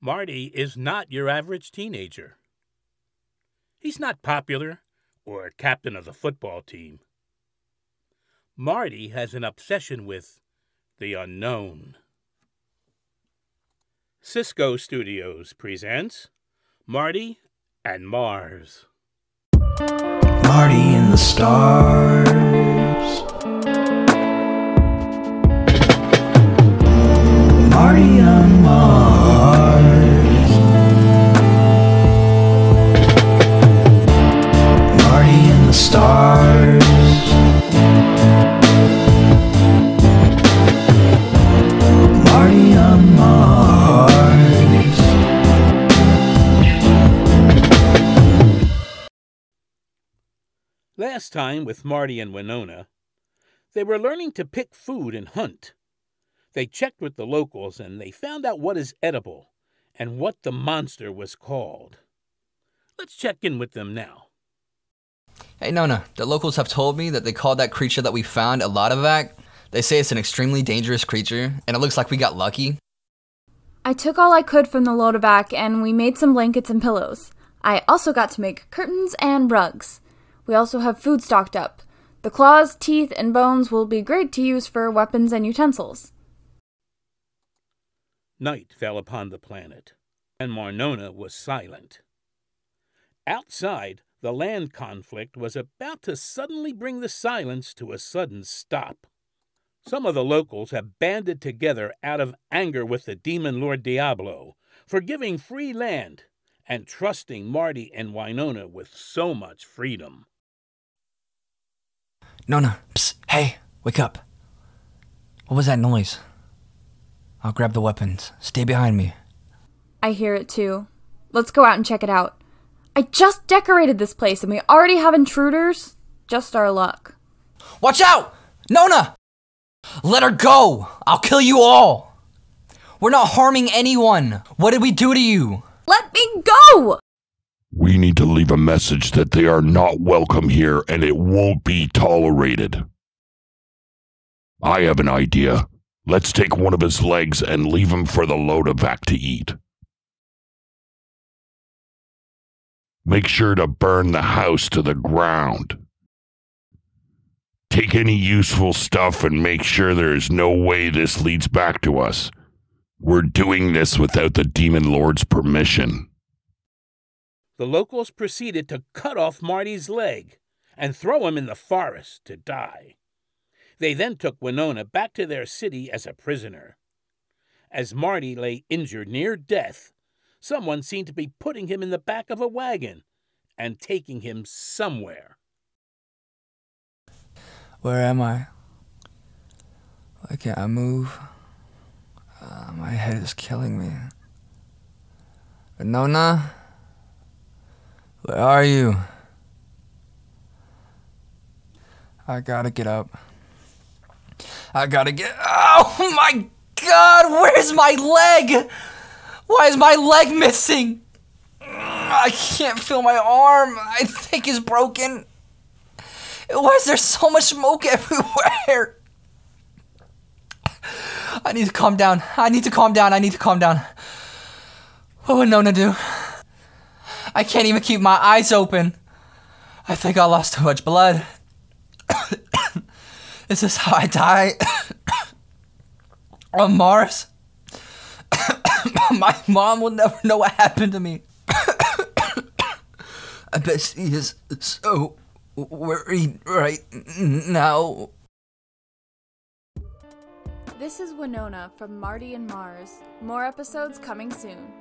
Marty is not your average teenager. He's not popular or captain of the football team. Marty has an obsession with the unknown. Cisco Studios presents Marty and Mars. Marty and the Stars. Marty on Mars. The Stars. Last time with Marty and Winona, they were learning to pick food and hunt. They checked with the locals and they found out what is edible and what the monster was called. Let's check in with them now. Hey Nona, the locals have told me that they call that creature that we found a Lotovac. They say it's an extremely dangerous creature, and it looks like we got lucky. I took all I could from the Lotovac and we made some blankets and pillows. I also got to make curtains and rugs. We also have food stocked up. The claws, teeth, and bones will be great to use for weapons and utensils. Night fell upon the planet, and Marnona was silent. Outside, the land conflict was about to suddenly bring the silence to a sudden stop. Some of the locals have banded together out of anger with the demon Lord Diablo for giving free land and trusting Marty and Winona with so much freedom. Nona, psst, hey, wake up. What was that noise? I'll grab the weapons. Stay behind me. I hear it too. Let's go out and check it out. I just decorated this place and we already have intruders. Just our luck. Watch out! Nona! Let her go! I'll kill you all! We're not harming anyone! What did we do to you? Let me go! We need to leave a message that they are not welcome here and it won't be tolerated. I have an idea. Let's take one of his legs and leave him for the Lodovac to eat. Make sure to burn the house to the ground. Take any useful stuff and make sure there is no way this leads back to us. We're doing this without the Demon Lord's permission. The locals proceeded to cut off Marty's leg and throw him in the forest to die. They then took Winona back to their city as a prisoner. As Marty lay injured near death, someone seemed to be putting him in the back of a wagon and taking him somewhere. Where am I? Why can't I move? Uh, my head is killing me. Nona? Where are you? I gotta get up. I gotta get. Oh my god! Where's my leg? Why is my leg missing? I can't feel my arm. I think it's broken. Why is there so much smoke everywhere? I need to calm down. I need to calm down. I need to calm down. What would Nona do? I can't even keep my eyes open. I think I lost too much blood. Is this how I die? On Mars? my mom will never know what happened to me. I bet she is so worried right now. This is Winona from Marty and Mars. More episodes coming soon.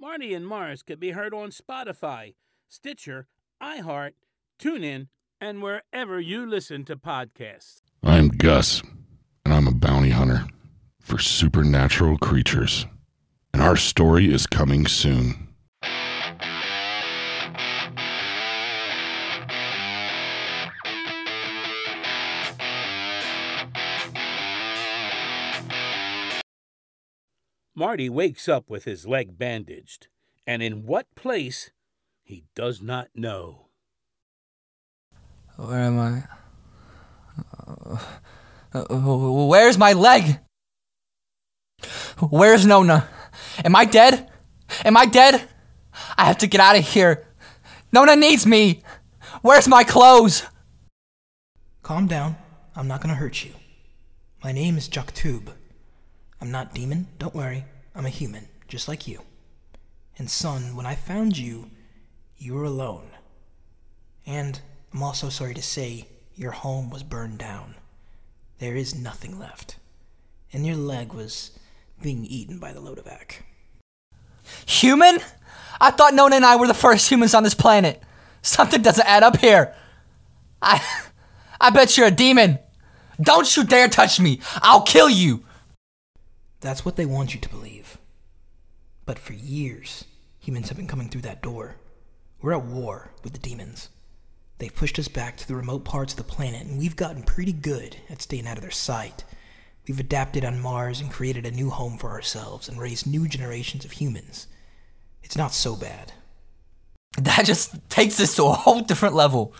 Marty and Mars can be heard on Spotify, Stitcher, iHeart, TuneIn, and wherever you listen to podcasts. I'm Gus, and I'm a bounty hunter for supernatural creatures. And our story is coming soon. Marty wakes up with his leg bandaged, and in what place he does not know. Where am I? Uh, uh, where's my leg? Where's Nona? Am I dead? Am I dead? I have to get out of here. Nona needs me. Where's my clothes? Calm down. I'm not gonna hurt you. My name is Juktube. I'm not demon, don't worry. I'm a human, just like you. And son, when I found you, you were alone. And I'm also sorry to say, your home was burned down. There is nothing left. And your leg was being eaten by the Lodovac. Human? I thought Nona and I were the first humans on this planet. Something doesn't add up here. I I bet you're a demon. Don't you dare touch me. I'll kill you. That's what they want you to believe. But for years, humans have been coming through that door. We're at war with the demons. They've pushed us back to the remote parts of the planet, and we've gotten pretty good at staying out of their sight. We've adapted on Mars and created a new home for ourselves and raised new generations of humans. It's not so bad. That just takes this to a whole different level.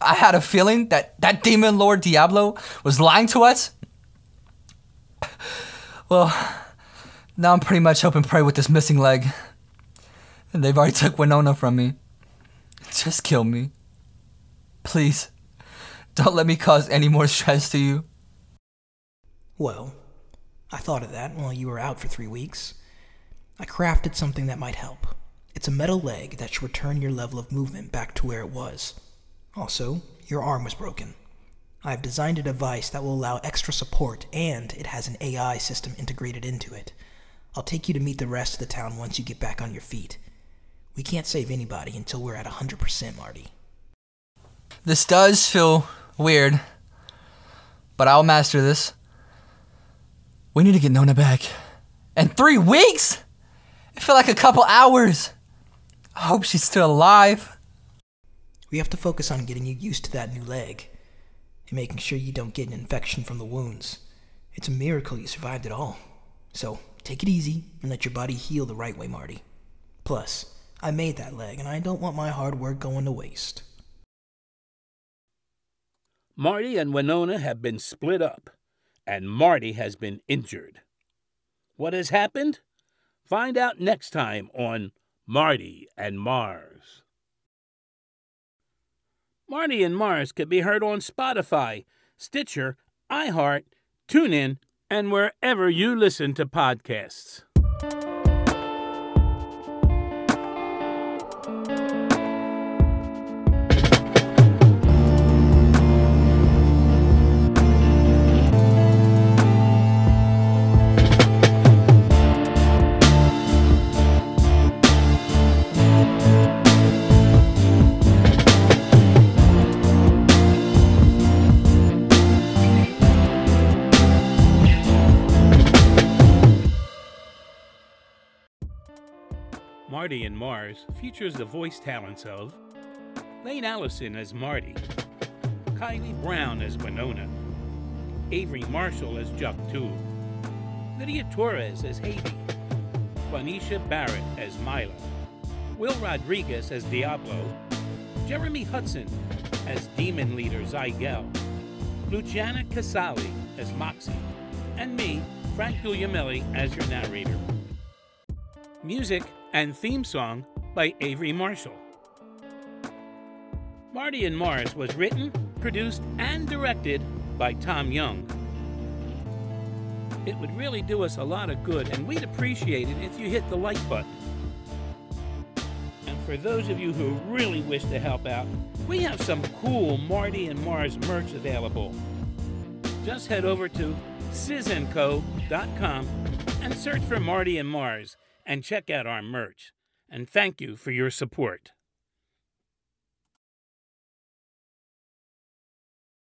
I had a feeling that that demon lord Diablo was lying to us. Well, now I'm pretty much hope and pray with this missing leg. And they've already took Winona from me. Just kill me. Please. Don't let me cause any more stress to you. Well, I thought of that while you were out for three weeks. I crafted something that might help. It's a metal leg that should return your level of movement back to where it was. Also, your arm was broken. I have designed a device that will allow extra support, and it has an AI system integrated into it. I'll take you to meet the rest of the town once you get back on your feet. We can't save anybody until we're at 100%, Marty. This does feel weird, but I'll master this. We need to get Nona back. And three weeks? It felt like a couple hours. I hope she's still alive. We have to focus on getting you used to that new leg and making sure you don't get an infection from the wounds. It's a miracle you survived it all. So, take it easy and let your body heal the right way, Marty. Plus, I made that leg and I don't want my hard work going to waste. Marty and Winona have been split up, and Marty has been injured. What has happened? Find out next time on Marty and Mars. Marty and Mars can be heard on Spotify, Stitcher, iHeart, TuneIn, and wherever you listen to podcasts. Marty and Mars features the voice talents of Lane Allison as Marty, Kylie Brown as Winona, Avery Marshall as Juck Tube, Lydia Torres as Haiti, Quanisha Barrett as Mila, Will Rodriguez as Diablo, Jeremy Hudson as Demon Leader Zygel, Luciana Casali as Moxie, and me, Frank Guglielmelli, as your narrator. Music and theme song by Avery Marshall. Marty and Mars was written, produced, and directed by Tom Young. It would really do us a lot of good, and we'd appreciate it if you hit the like button. And for those of you who really wish to help out, we have some cool Marty and Mars merch available. Just head over to sizandco.com and search for Marty and Mars and check out our merch. And thank you for your support.